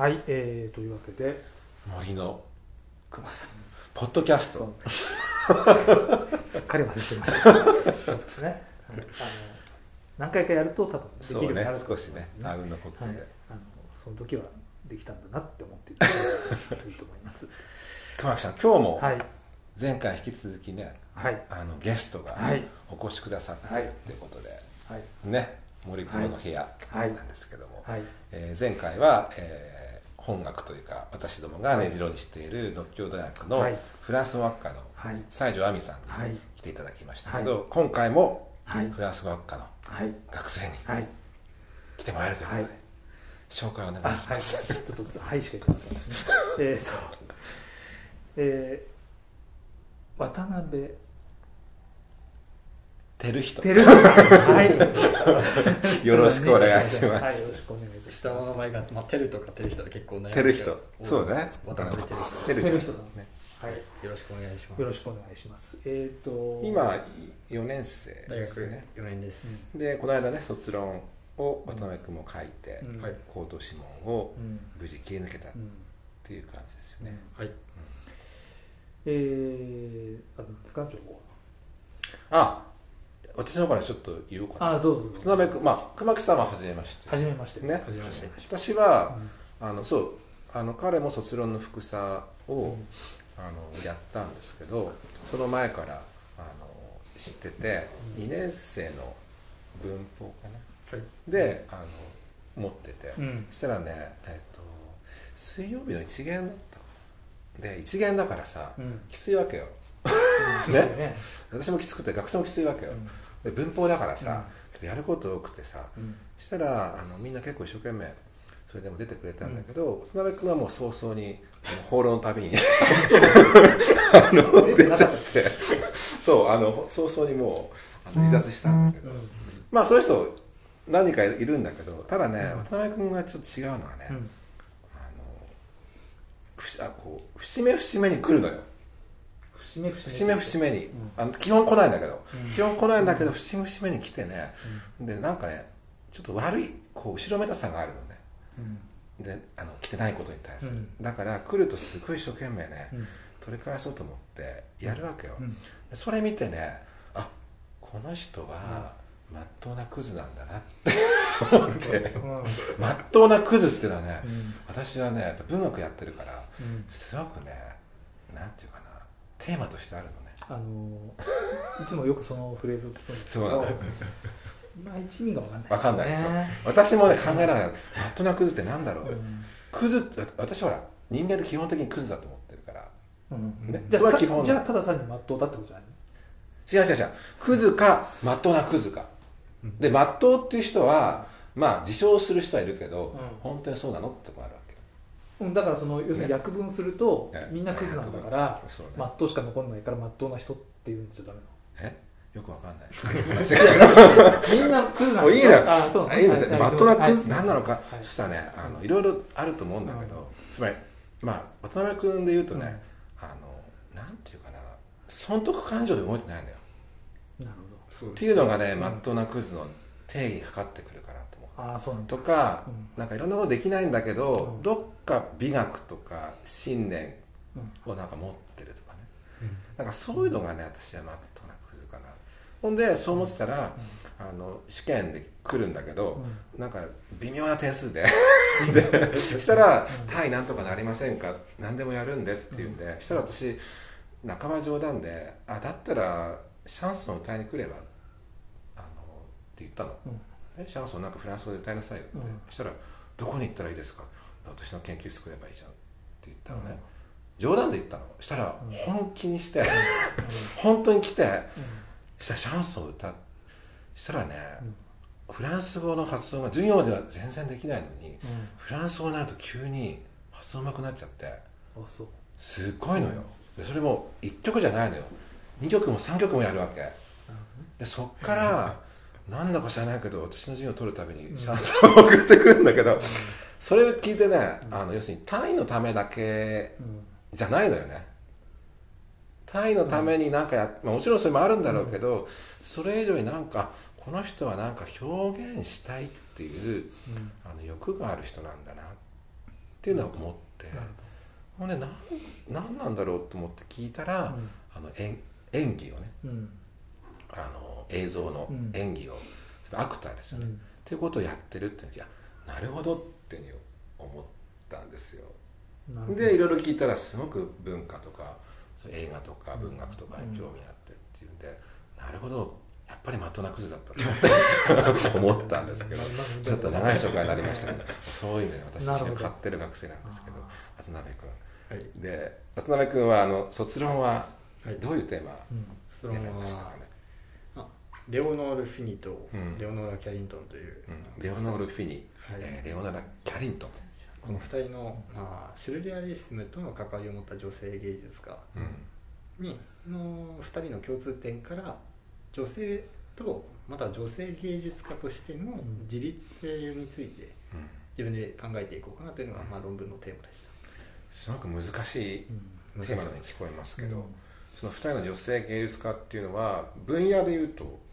はい、えー、というわけで。森の熊さんポッドキャスそトうすっかり忘れてました。そうですね、はい。あの何回かやると多分できるそうねようになる少しねあうんの呼はい。吸で、あのその時はできたんだなって思っていただければいいと思います。熊木さん今日もはい。前回引き続きねはい。あのゲストがはい。お越しくださってはい。るっていうことで、はい。ね森熊の部屋はい。なんですけども、はい。えー前回は、えー本学というか私どもが根城にしている独協大学のはい。フランス語学科のはい。西条亜美さんはい。に来ていただきましたけど、は今回もはい。フランス語学科のはい。学生にはい。来てもらえるということで、はい。紹介お願いあします、はい。ちょっとはいしか言ってなかったですね。えーとえー渡辺照人。照之さんはい。よろしくお願いします。はいよろしくお願いいたし下の名前が、まあ、テルとかテル人で結構悩テル人。そうね。渡辺テル人。照人。照人さんねはい。よろしくお願いします。よろしくお願いします。えっ、と今4年生大学ですよね4年です、でこの間ね卒論を渡辺君も書いて、口頭諮問をうん。無事切り抜けたっうんていう感じですよね、はい。えー、あるんですか情報あ私の方からちょっと言おうかな。あどうぞ。渡辺君まあ熊木さんは初めまして。はじめまして。ね。はじめまして。私は、あのそうあの彼も卒論の副査を、あのやったんですけどその前からあの知ってて、2年生の文法かな。はい。であの持ってて、うん。そしたらね、えっと水曜日の一限だったで一限だからさ、うん。きついわけよね。ね。私もきつくて学生もきついわけよ、うん。で文法だからさ、やること多くてさ、うん。そしたらあのみんな結構一生懸命それでも出てくれたんだけど、渡辺君はもう早々に 放浪の旅にあの出ちゃって。そうあの早々にもうあの離脱したんだけど、うん。まあそういう人何人かいるんだけどただね、渡辺君がちょっと違うのはね、うん。あのふあこう節目節目に来るのよ節目節目節目に、ん。あの基本来ないんだけど、うん。基本来ないんだけど節目節目に来てね、でなんかねちょっと悪いこう後ろめたさがあるのね。うん。であの来てないことに対する、うん。だから来るとすごい一生懸命ね、うん。取り返そうと思ってやるわけよ、それ見てねあこの人はまっとうなクズなんだなって 思って。うん。まっとうなクズっていうのはね、うん。私はねやっぱ文学やってるからうん。すごくねなんていうかなテーマとしてあるのね。あのいつもよくそのフレーズを聞くんですけどまいち意味が分かんない。わかんないでしょ。ね。私もね考えながらまっとうなクズってなんだろう、うん。クズって私ほら人間って基本的にクズだと思ってるから。うん。ね。じゃあそれは基本じゃあただ単にまっとうだってことじゃない違う違う違う。クズかまっとうなクズか、でまっとうっていう人はまあ自称する人はいるけど、うん。本当にそうなのってことあるわうんだからその要するに約分すると、ねみんなクズなんだからそうね。まっとうしか残んないからまっとうな人っていうんじゃダメえ？よくわかんない。な のみんなクズなんもういいのよあそう。いいのよはいまっとうなクズはい。何なのか、はい。そしたらねあのいろいろあると思うんだけど、つまりまあ渡辺君で言うとね、あのなんていうかな。損得感情で動いてないのよ。なるほっていうのがねまっとうなクズの定義にかかってくるとか、うん。なんかいろんなことできないんだけど、うん。どっか美学とか信念うん。をなんか持ってるとかね、なんかそういうのがね私はまっとうなクズかな。ほんでそう思ってたら、あの試験で来るんだけど、なんか微妙な点数で。でそしたら「単位なんとかなりませんか？何でもやるんで」って言うんで、そしたら私半ば冗談で「あだったらシャンソン歌いに来れば」あのって言ったの、うんえシャンソンなんかフランス語で歌いなさいよって、うん。そしたら「どこに行ったらいいですか?」私の研究室来ればいいじゃんって言ったのね、冗談で言ったの。そしたら本気にして、本当に来て、そしたらシャンソン歌っそしたらね、フランス語の発音が授業では全然できないのに、うん。フランス語になると急に発音うまくなっちゃってあそう。すっごいのよ。でそれも1曲じゃないのよ。2曲も3曲もやるわけ。でそっからなんだか知らないけど私の授業を取るたびにシャンソンを送ってくるんだけど、それを聞いてね、あの要するに単位のためだけうんじゃないのよね。単位のためになんかや、まあ、もちろんそれもあるんだろうけど、それ以上になんかこの人はなんか表現したいっていう、あの欲がある人なんだなっっていうのは思って、なるほんでなんなんなんだろうと思って聞いたら、あの演演技をねあの映像のうん。演技を、それアクターですよね、うん。っていうことをやってるっていういやなるほどっていう思ったんですよ。でいろいろ聞いたらすごく文化とか映画とか文学とかに興味あってっていうんで、なるほどやっぱりまっとうなクズだったなって 思ったんですけどちょっと長い紹介になりましたけどそういう意味で私なるほど。買ってる学生なんですけどあ渡辺君。はい。で渡辺君はあの卒論ははい。どういうテーマうん。そのやりましたかね、レオノール・フィニとうん。レオノーラ・キャリントンという、うん、レオノール・フィニ、はい。えーレオナラ・キャリントン、この2人の、まあ、シュルレアリスムとの関わりを持った女性芸術家うん。にの2人の共通点から女性とまた女性芸術家としての自立性についてうん。自分で考えていこうかなというのが、まあ、論文のテーマでしすごく難しいうん。テーマのように聞こえますけど、うん。その2人の女性芸術家っていうのは分野でいうとた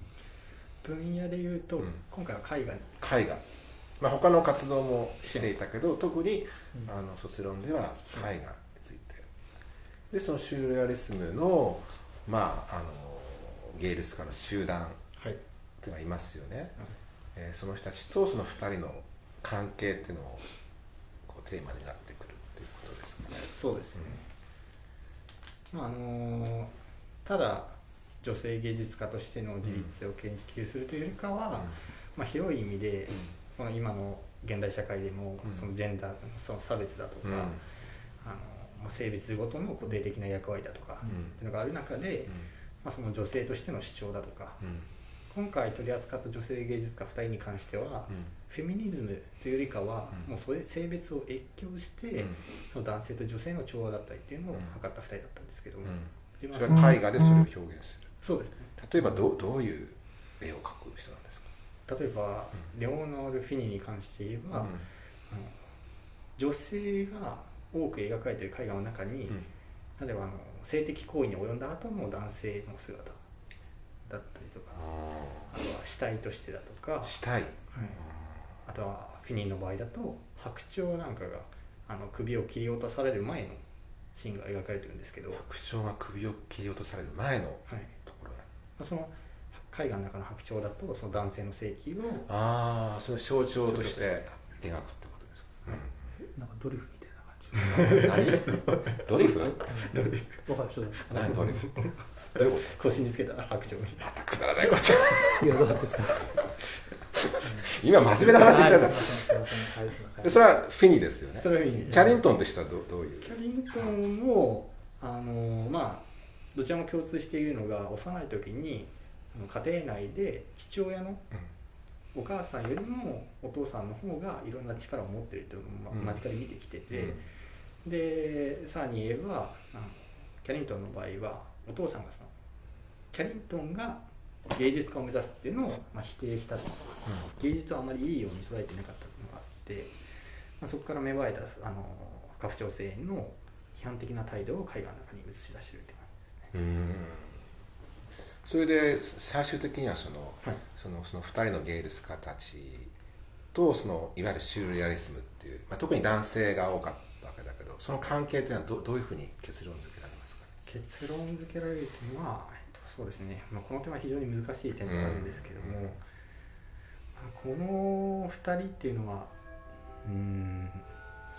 分野でいうと、うん。今回は絵画。絵画、まあ、他の活動もしていたけど特にうん。あの卒論では絵画について。でそのシュールレアリスムの,、まあ、あの芸術家の集団っはい。ていうのがいますよね、えーその人たちとその2人の関係っていうのをこうテーマになってくるっていうことですかね。そうですね、まああのただ女性芸術家としての自立性を研究するというよりかは、まあ、広い意味で、この今の現代社会でも、うん。そのジェンダーその差別だとか、うん。あのまあ性別ごとの固定的な役割だとか、うん。っていうのがある中で、まあ、その女性としての主張だとかうん。今回取り扱った女性芸術家2人に関しては、うん。フェミニズムというよりかは、うん。もうそれ性別を越境して、うん。その男性と女性の調和だったりっていうのをうん。図った2人だったんですけども、それは絵画でそれを表現するそうですね。例えばどうどういう絵を描く人なんですか、例えば、レオノール・フィニに関して言えば、あの女性が多く描かれている絵画の中に、うん。例えばあの性的行為に及んだ後の男性の姿だったりとかああとは死体としてだとか、あしたい、あとはフィニーの場合だと白鳥なんかがあの首を切り落とされる前のシーンが描かれてるんですけど、はい白鳥が首を切り落とされる前のところだまあその絵画の中の白鳥だとその男性の性器をああその象徴として描くってことですか、なんかドリフみたいな感じ。何？ドリフ？わかる何ドリフ？どういうこ腰につけた白鳥みたいな。とまたくだらないこっちゃいやだってさ。今真面目な話言ってんだ。はいすいませんはいすいません。でそれはフィニですよね。それはフィニキャリントンとしてはどうどういう？キャリントンもあのまあどちらも共通しているのが幼い時に家庭内で父親のお母さんよりもお父さんの方がいろんな力を持っているというのを間近で見てきてて、でさらに言えばキャリントンの場合はお父さんがそのキャリントンが芸術家を目指すっていうのを、まあ、否定したと。芸術はあまりいいように捉えてなかったのがあって、まあ、そこから芽生えたあの家父長制への批判的な態度を絵画の中に映し出しているってそれで最終的にはその,、はい。そのその2人の芸術家たちとそのいわゆるシュールレアリスムっていう、まあ、特に男性が多かったわけだけどその関係っていうのはどどういうふうに結論付けられますか？ねじ結論付けられるというのは、えっと、そうですね、まあ、この点は非常に難しい点ではあるんですけども、うん。まあこの2人っていうのはうーん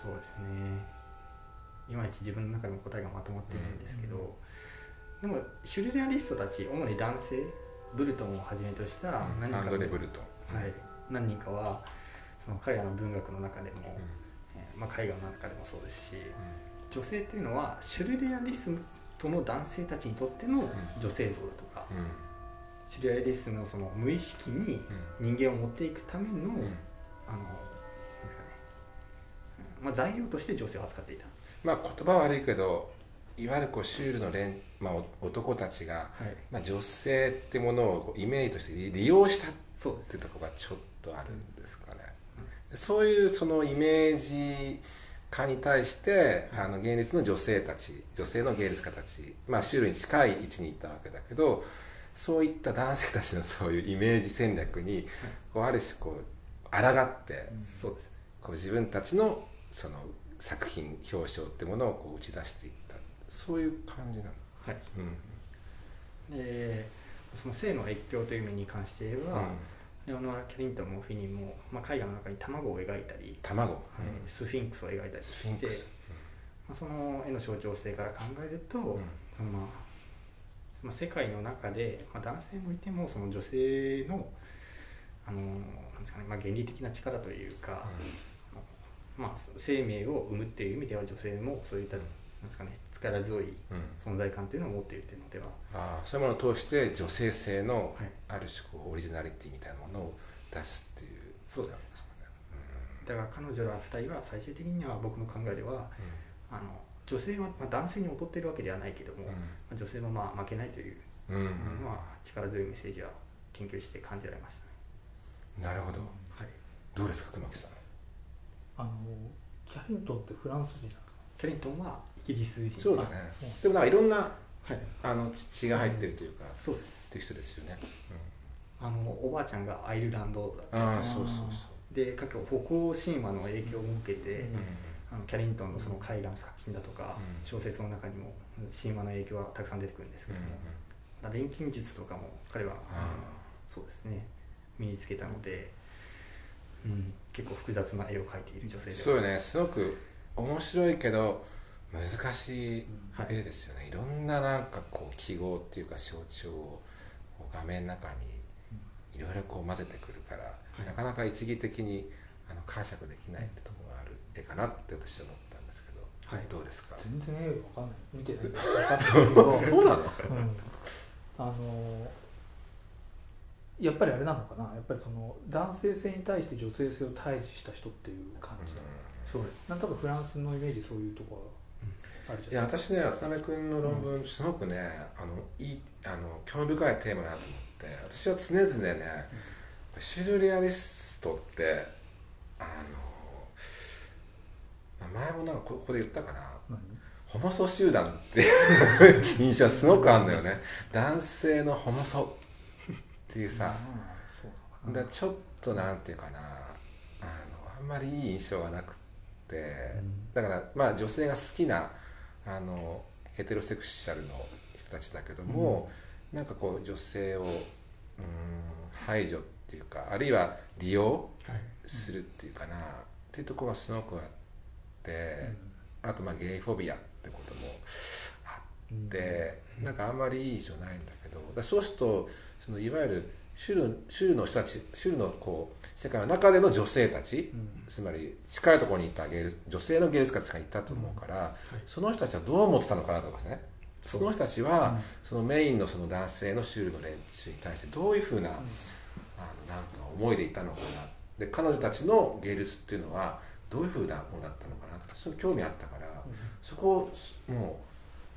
そうですね。いまいち自分の中でも答えがまとまっていないんですけど、でもシュルレアリストたち主に男性ブルトンをはじめとした何人かブルトン、はい、何人かはその彼らの文学の中でも、えーまあ、絵画の中でもそうですし女性っていうのはシュルレアリスムとの男性たちにとっての女性像だとか、うん。シュルレアリスムのその無意識に人間を持っていくための、うん。うんあのまあ、材料として女性を扱っていた、まあ言葉は悪いけどいわゆるこうシュールの連、まあ、お男たちが、はい、まあ、女性ってものをこうイメージとして利利用したっていうところがちょっとあるんですかね、そういうそのイメージ化に対してあの現実の女性たち女性の芸術家たち、まあ、シュールに近い位置にいたわけだけどそういった男性たちのそういうイメージ戦略にこうある種こう抗ってこう自分たちのその作品表彰ってものをこう打ち出していったそういう感じなの、はい。うん。でその性の影響という意味に関して言えば、レオノラ・キャリントンもフィニーも、まあ、絵画の中に卵を描いたり、卵、えースフィンクスを描いたりスしてフィンクス、まあ、その絵の象徴性から考えると、うん。そのまあまあ、世界の中で、まあ、男性もいてもその女性のあのなんですかね、まあ、原理的な力というか、まあ、生命を生むっていう意味では女性もそういったなんですか、ね、力強いうん。存在感というのを持っているというのでは。ああそういうものを通して女性性のはい。ある種こうオリジナリティみたいなものを出すっていう。そうです。だから彼女ら2人は最終的には僕の考えではあの女性は、まあ、男性に劣っているわけではないけども、まあ女性もまあ負けないという、うん。うん。うんまあ、力強いメッセージは研究して感じられましたね。なるほど。はい。どうですか熊木さん。あのキャリントンってフランス人なんですか？キャリントンはイギリス人そうだね。う。んでもなんかいろんなはい。あの血が入ってるというか、そうです。っていう人ですよね、あのおばあちゃんがアイルランドだった。ああそうそうそで各北欧神話の影響を受けて、うん。う、あのキャリントンのその絵画の作品だとか、うん。小説の中にも神話の影響がたくさん出てくるんですけども、まあ錬金術とかも彼はあそうですね。身につけたので、うん、結構複雑な絵を描いている女性でそうよね。すごく面白いけど難しいはい絵ですよね、い、ろんななんかこう記号っていうか象徴を画面の中にいろいろこう混ぜてくるから、はい。なかなか一義的にあの解釈できないってところがある絵かなって私は思ったんですけど、はい。どうですか？全然絵わかんない。見てない。んでわかんないけどそうなの？うん。あのやっぱりあれなのかな？やっぱりその男性性に対して女性性を対峙した人っていう感じだ、そうです。なんとかフランスのイメージそういうところい。や私ね渡辺君の論文すごくね、あのいいあの興味深いテーマだなと思って私は常々ね、シュルレアリストってあのまあ前もなんかこここで言ったかな。何？ホモソ集団っていう 印象はすごくあるのよね。男性のホモソっていうさ、うなのかな。だちょっとなんていうかな。あのあんまりいい印象がなくって、ん。だからまあ女性が好きなあのヘテロセクシャルの人たちだけども、なんかこう女性をうん排除っていうかあるいは利用はい。するっていうかな、っていうところがすごくあって、あとまあゲイフォビアってこともあって、なんかあんまりいい印象ないんだけどだそうするとそのいわゆる州州の人たち州のこう世界の中での女性たち、うん。つまり近いところにいた女性の芸術家たちがいたと思うから、その人たちはどう思ってたのかなとかね。その人たちは、うん。そのメインのその男性の州の連中に対してどういうふうな、あのなんか思いでいたのかな。で彼女たちの芸術っていうのはどういうふうなものだったのかなとかそういう興味あったから、そこをも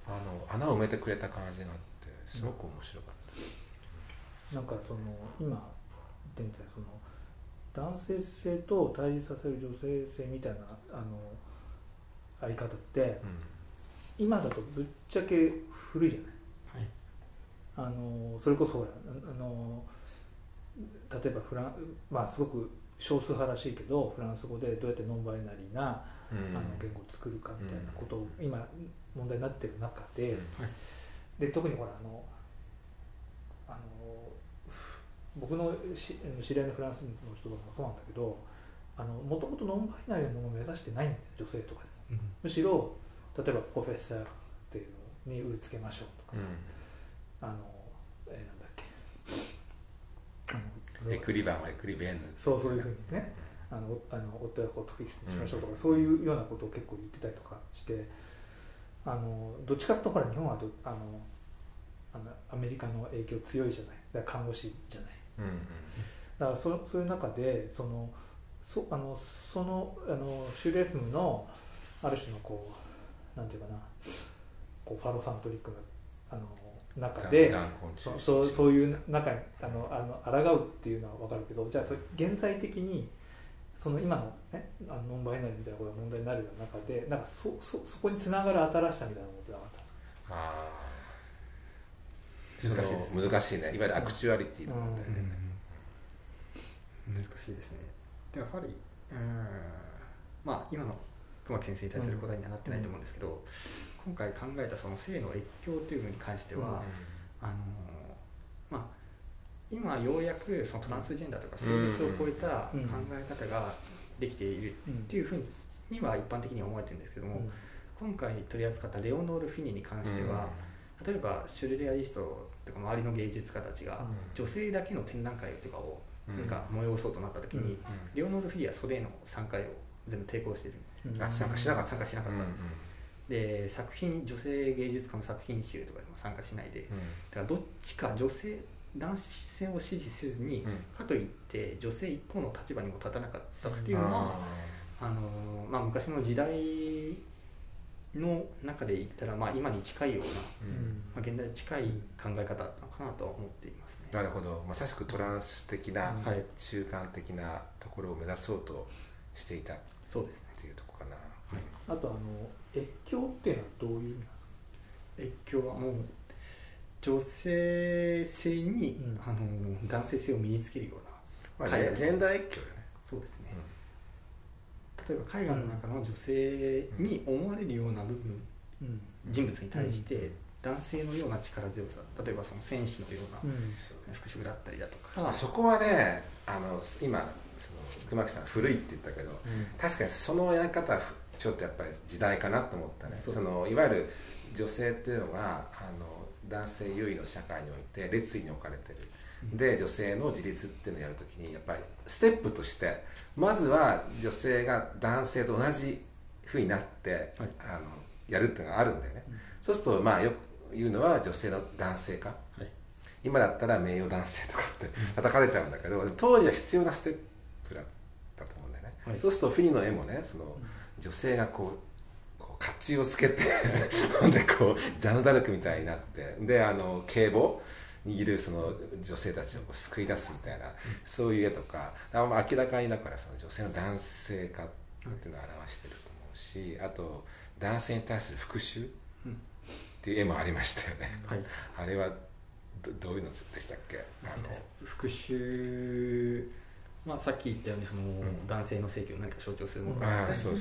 うあの穴を埋めてくれた感じがあってすごく面白かった。なんかその今その男性性と対峙させる女性性みたいなあのあり方って今だとぶっちゃけ古いじゃない。はい。あのそれこそほらあの例えばフランまあすごく少数派らしいけどフランス語でどうやってノンバイナリーなうん。あの言語を作るかみたいなことを今問題になってる中で,、うん。で特にほらあの僕のし知り合いのフランスの人とかもそうなんだけどもともとノンバイナリーのものを目指してないんだよ女性とかでも。むしろ例えばプロフェッサーっていうのに「う」つけましょうとかさ、あのえーなんだっけ。エクリバンはエクリベーヌそうそういうふうにね。あのおあの夫や子をトキスにしましょうとか、そういうようなことを結構言ってたりとかしてあのどっちかというとほら日本はどあのあのアメリカの影響強いじゃない。看護師じゃないうんうんだからそそういう中でそのそあのそのあのシューレスムのある種のこうなんていうかなこうファロサントリックなあの中でそうそうそういう中にあのあの抗うっていうのは分かるけどじゃあそれ現在的にその今の,、ね、あのノンバイナリーみたいなことが問題になるような中でなんかそそそこにつながる新しさみたいなことなかったんですか？難しいですその難しいね。いわゆるアクチュアリティの問題ね、難しいですね。でやはりうんまあ今の熊木先生に対する答えにはなってないと思うんですけど、今回考えたその性の越境というのに関しては、あのまあ今ようやくそのトランスジェンダーとか性別を超えた考え方ができているっていうふうには一般的には思われてるんですけども、今回取り扱ったレオノール・フィニに関しては、例えばシュルレアリストとか周りの芸術家たちが女性だけの展覧会とかをなんか催そうとなった時に、レオノール・フィニはそれへの参加を全部抵抗してるんです、あ参加しなかった。参加しなかった。んです、で作品女性芸術家の作品集とかでも参加しないで、だからどっちか女性男性を支持せずに、かといって女性一方の立場にも立たなかったっていうのは、あのまあ、昔の時代の中で言ったら、まあ、今に近いような、まあ、現代に近い考え方なのかなと思っていますね。なるほど。まさしくトランス的な、中間的なところを目指そうとしていた。そうですね。っていうところかな、はい、あとあの越境っていうのはどういう意味なんですか？越境はもう女性性に、うん、あの男性性を身につけるような、まあ、ジェンダー越境よね。そうです例えば絵画の中の女性に思われるような部分、うん、人物に対して、男性のような力強さ例えばその戦士のような服飾だったりだとか、あそこはねあの今その熊木さん古いって言ったけど、確かにそのやり方はちょっとやっぱり時代かなと思ったね。そのいわゆる女性っていうのがあの男性優位の社会において列位に置かれてる。で女性の自立っていうのをやるときにやっぱりステップとしてまずは女性が男性と同じふうになって、はい、あのやるっていうのがあるんだよね、うん、そうするとまあよく言うのは女性の男性化、はい、今だったら名誉男性とかって叩かれちゃうんだけど当時は必要なステップだったと思うんだよね、はい、そうするとフィニの絵もねその女性がこう甲冑をつけて でこうジャンヌ・ダルクみたいになってであの警棒にいるその女性たちをこう救い出すみたいなそういう絵とか明らかにだからその女性の男性化っていうのを表してると思うしあと男性に対する復讐っていう絵もありましたよね、はい、あれはどどういうのでしたっけ？あの。復讐まあ、さっき言ったようにその、男性の性器を何か象徴するものがあったりも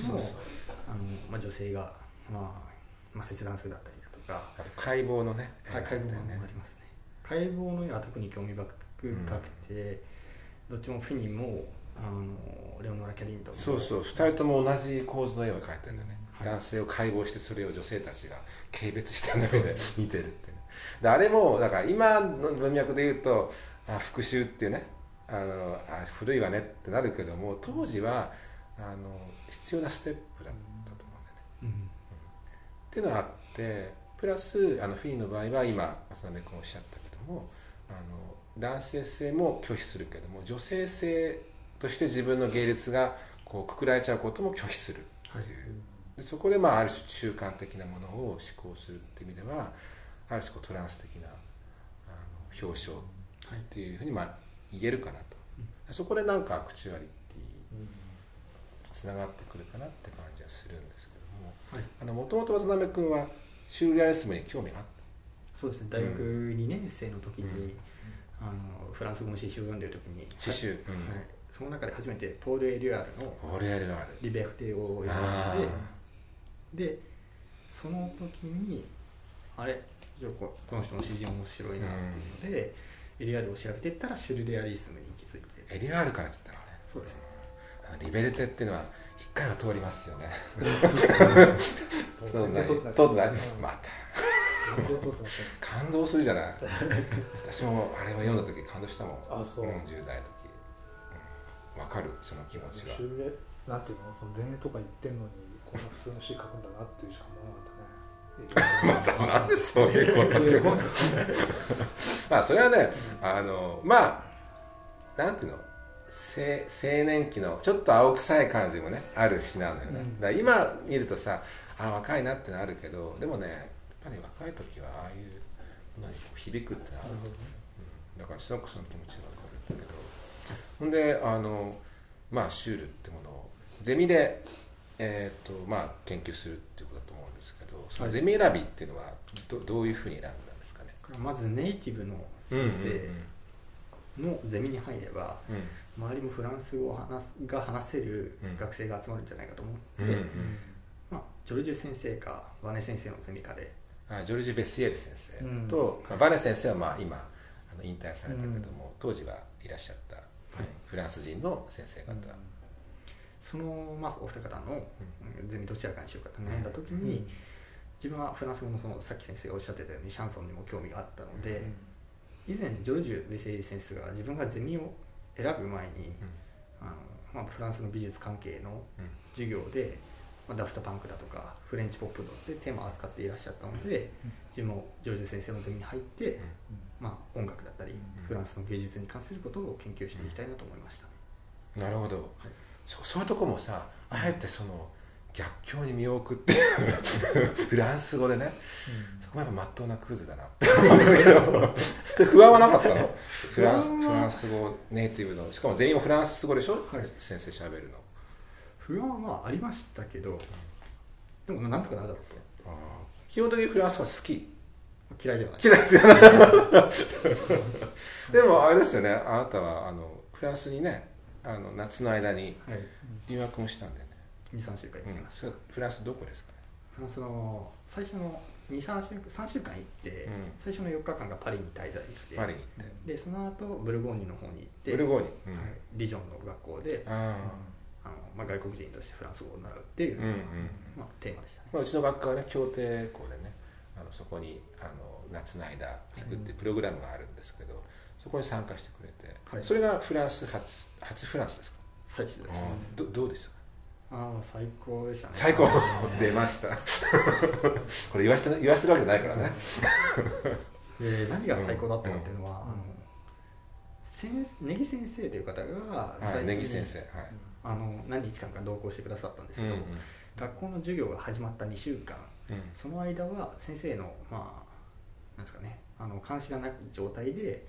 あの、まあ、女性が、まあまあ、切断するだったりだとかあと解剖のね、はい、解剖もありますね。解剖の絵は特に興味深くて、どっちもフィニもあのレオノラ・キャリントそうそう。2人とも同じ構図の絵を描いてるんだよね、はい、男性を解剖してそれを女性たちが軽蔑した目で見てるって、ね、であれもだから今の文脈で言うとあ復讐っていうねあのあ古いわねってなるけども当時はあの必要なステップだったと思うんだよね。うん。うん、っていうのがあってプラスあのフィーの場合は今浅鍋君おっしゃったけどもあの男性性も拒否するけども女性性として自分の芸術がこうくくられちゃうことも拒否するっていう、はい、でそこでまあある種中間的なものを思考するっていう意味ではある種こうトランス的なあの表彰っていうふうにまあ言えるかなと、うん、そこでなんかアクチュアリティつながってくるかなって感じはするんですけども。もともと渡辺君はシュールレアリスムに興味があった？そうですね。大学2年生の時に、うん、あのフランス語の詩集を読んでる時に。詩集、はい、その中で初めてポール・エリュアールのポール・エリュアール。リベクテを読んででその時にあれ？じゃこの人の詩人面白いなっていうので、うんエリアールを調べていったらシュルレアリスムに行き着いて。エリアールから来たのね。そうですね。リベルテっていうのは一回は通りますよね。そうね。通ってない。また。感動するじゃない。私もあれは読んだ時感動したもん。あそう、うん、10代の時。わ、うん、かるその気持ちは。シュルレなんていうの？その前衛とか言ってんのにこんな普通の詩書くんだなっていうしか思わなかったまたなんでそういうこと まあそれはねあのまあなんていうの？青年期のちょっと青臭い感じもねある詩なのよね、だから今見るとさあ若いなってのあるけどでもねやっぱり若い時はああいうものに響くってのあると、う。ん、だからすごくその気持ちが分かるんだけど。ほんであのまあシュールってものをゼミで、えーとまあ、研究するっていうことだと思うんですけどそのゼミ選びっていうのはどどういうふうに選んだんですかね？まずネイティブの先生のゼミに入れば、周りもフランス語を話すが話せる学生が集まるんじゃないかと思って、ジョルジュ先生かバネ先生のゼミかで。あジョルジュ・ベシエル先生うん。と、まあ、バネ先生はまあ今あの引退されたけども、当時はいらっしゃった、い。フランス人の先生方、その、まあ、お二方のうん。ゼミどちらかにしようかと悩んだ時に、自分はフランス語のそのさっき先生がおっしゃってたようにシャンソンにも興味があったので、以前ジョルジュ・ベセイ先生が自分がゼミを選ぶ前に、あのまあ、フランスの美術関係のうん。授業で、まあ、ダフトパンクだとかフレンチポップでテーマを扱っていらっしゃったので、自分もジョルジュ先生のゼミに入って、まあ、音楽だったり、フランスの芸術に関することを研究していきたいなと思いました、なるほど、はいそそういうとこもさあえてその逆境に身を置くっていう フランス語でね。そこもやっぱまっとうなクズだなって思うんだけど不安はなかったの？フランスフランス語ネイティブのしかも全員もフランス語でしょ、はい。先生しゃべるの。不安はまあありましたけどでもなんとかなるだろうと基本的にフランスは好き。嫌いではない。嫌いって言わない。でもあれですよね。あなたはあのフランスにねあの夏の間にはい、留学もしたんだよね、23週間行うんってました、それフランスどこですかね？フランスの最初の23週3週間行って、うん。最初の4日間がパリに滞在してパリに行って。でその後ブルゴーニュの方に行ってブルゴーニュ、うんはい、ディジョンの学校でああの、まあ、外国人としてフランス語を習うっていう、あうんうん。まあ、テーマでしたね、まあ、うちの学科はね協定校でねあのそこにあの夏の間行くっていうプログラムがあるんですけど、そこに参加してくれて、はい。それがフランス初初フランスですか、最初です。どどうでした？かああ最高でしたね。最高。出ました。これ言わせて言わせてるわけじゃないからね。で何が最高だったかっていうのは、うん。あの先ネギ先生という方がはい最初にネギ先生はい。あの何日間か同行してくださったんですけど、学校の授業が始まった2週間。うんうん。その間は先生のまあなんですかねあの監視がない状態で。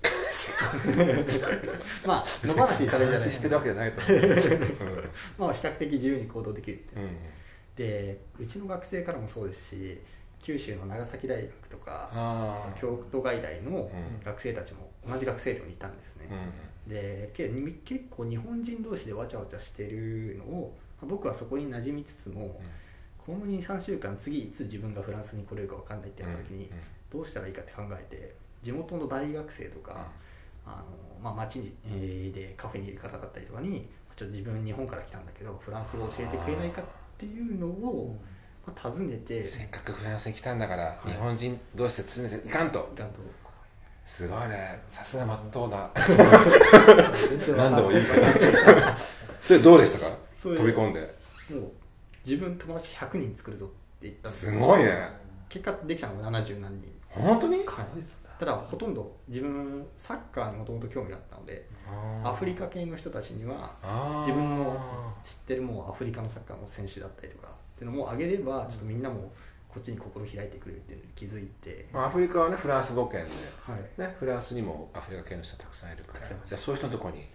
まあ野放しにされるじゃない。してるわけじゃないと思う、まあ比較的自由に行動できるって。うんうん。でうちの学生からもそうですし九州の長崎大学とか京都外大のうん。学生たちも同じ学生寮にいたんですね、でけに結構日本人同士でわちゃわちゃしてるのをまあ僕はそこに馴染みつつも、この23週間次いつ自分がフランスに来れるか分かんないってなった時に、どうしたらいいかって考えて地元の大学生とか、あのまあ、町に、えーでカフェにいる方だったりとかにちょっと自分日本から来たんだけどフランス語教えてくれないかっていうのを、まあ、尋ねてせっかくフランスに来たんだから、い。日本人同士で続けていかんと。ちゃんと。すごいね。さすがまっとうな何度も言うから。それどうでしたか？飛び込んで。もう自分友達100人作るぞって言ったんですすごいね。結果できたのが70何人本当に？はいただほとんど自分サッカーにもともと興味があったのでアフリカ系の人たちには自分の知ってるもうアフリカのサッカーの選手だったりとかっていうのもあげればちょっとみんなもこっちに心開いてくれるっていうのに気づいて、まあアフリカはねフランス語圏ではい、ねフランスにもアフリカ系の人たくさんいるからじゃあそういう人のところに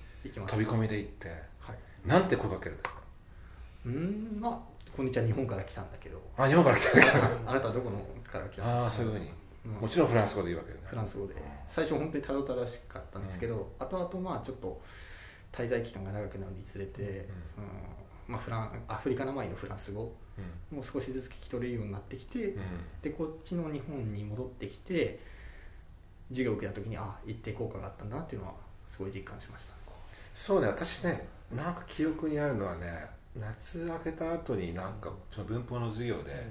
飛び込みで行ってはい。なんて声かけるんですか？うーんまあこんにちは日本から来たんだけど。あ日本から来たから あなたはどこのから来たんですか？ああそういうふうに。うんもちろんフランス語で言うわけよね。フランス語で。最初本当にたどたらしかったんですけど、後々まあちょっと滞在期間が長くなるにつれて、そのまあ、フランアフリカなまりのフランス語も少しずつ聞き取れるようになってきて、でこっちの日本に戻ってきて授業を受けた時にあ一定効果があったんだなっていうのはすごい実感しました。そうね私ねなんか記憶にあるのはね夏明けた後になんかその文法の授業で、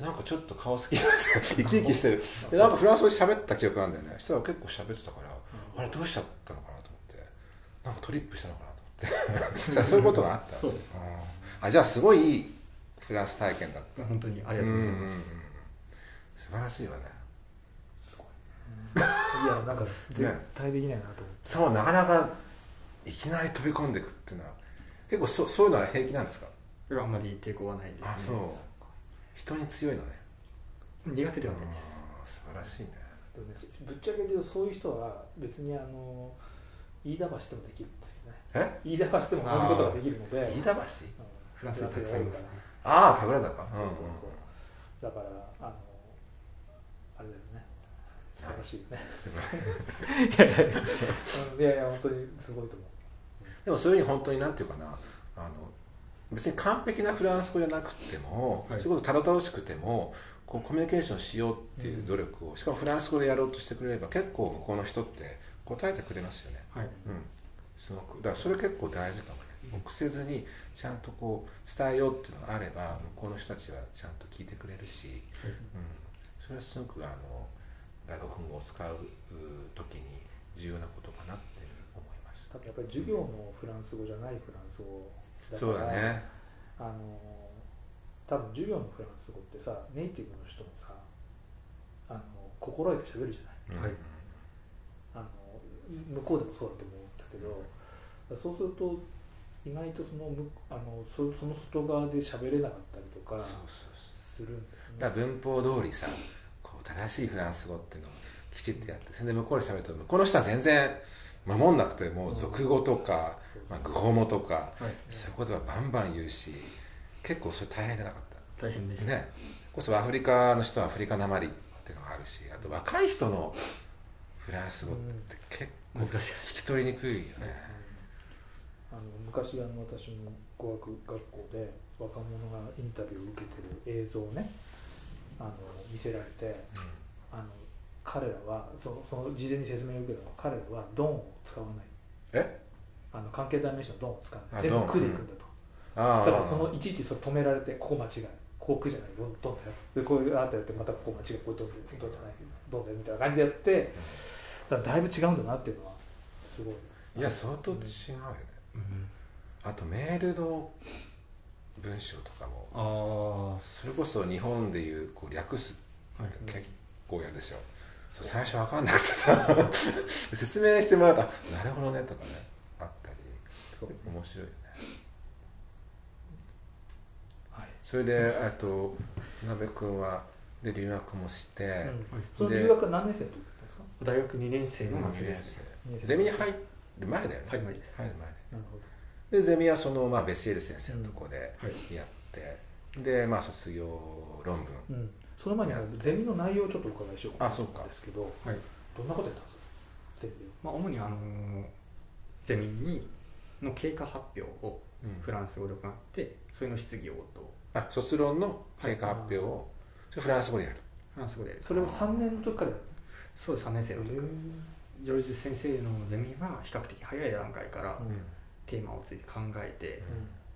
なんかちょっと顔好きなんですよ。生き生きしてる。でなんかフランス語で喋った記憶なんだよね。そしたら結構喋ってたから、あれどうしちゃったのかなと思って。なんかトリップしたのかなと思って。じゃあそういうことがあった。そうです。うん。あじゃあすごいいいフランス体験だった。本当にありがとうございます、んんん。素晴らしいわね。いやなんか絶対できないなと思って、そうなかなかいきなり飛び込んでいくっていうのは結構そそういうのは平気なんですかあんまり抵抗はないですねあそう人に強いのね。苦手ではないです。素晴らしいね。でもねぶっちゃけ言うとそういう人は別にあの飯田橋でもできるんですよね。え？飯田橋でも同じことができるので。飯田橋？うん。フランスにたくさんいます。ね。ああ神楽坂。そうそうそう。だからあのあれだよね。素晴らしいよね。い。やいや本当にすごいと思う。でもそういうふうに本当になんていうかなあの別に完璧なフランス語じゃなくても、はい。そういうことたどたどしくてもこうコミュニケーションしようっていう努力を、しかもフランス語でやろうとしてくれれば結構向こうの人って答えてくれますよね。はい。うん。すごくだからそれ結構大事かもね。臆せずにちゃんとこう伝えようっていうのがあれば向こうの人たちはちゃんと聞いてくれるし、うん、それはすごくあの外国語を使うう時に重要なことかなって思います。やっぱり授業もフランス語じゃないフランス語だそうだね。あの多分授業のフランス語ってさネイティブの人もさあの心得て喋るじゃない？はい。あの向こうでもそうだと思うんだけどそうすると意外とそのむあのそその外側で喋れなかったりとかそうそうそう。するんだよね。だから文法通りさこう正しいフランス語っていうのをきちっとやってそれで向こうで喋ると向こうの人は全然守んなくても俗語とか、まあ、愚法語とかはい。そういうことはバンバン言うし結構それ大変じゃなかっ大変ですた。ね。こそアフリカの人はアフリカなまりっていうのがあるしあと若い人のフランス語って結構難しい。聞き取りにくいよね、あの昔あの私も語学学校で若者がインタビューを受けてる映像をねあの見せられてあの彼らはそのその事前に説明を受けたのは彼らはドンを使わない。え？あの関係代名詞のドンを使わなあい全部ドン「く」でいくんだと、ああだからそのいちいちそれ止められてここ間違い。ここ「く」じゃない。ドンドンだよでこういうあーってやってまたここ間違いこれドンでドンじゃないドンだよみたいな感じでやってだからだいぶ違うんだなっていうのはすごい。いや相当違うよね。うん。あとメールの文章とかも。ああそれこそ日本でいうこう略す結構やるでしょ、最初分かんなくてさ。説明してもらうとあなるほどねとかねそう。面白いよね。はい。それであとなべ君はで留学もして、うん。その留学は何年生の時だったんですか？大学2年生の夏ですね。二年生。ゼミに入る前だよね。はい前です。入る前なるほど。でゼミはその、まあ、ベシエル先生のところではい。やって、でまあ卒業論文。うん、その前にゼミの内容をちょっとお伺いしようかなとあそうか思うんですけど。はい。どんなことやったんですか？ゼミ。でまあ主にあのゼミにの経過発表をうん。フランス語で行ってそれの質疑応答。あ卒論の経過発表を、フランス語でやる。フランス語でやる。それを3年の時からそうです3年生たの時。ジョージ先生のゼミは比較的早い段階からうん。テーマをついて考えて、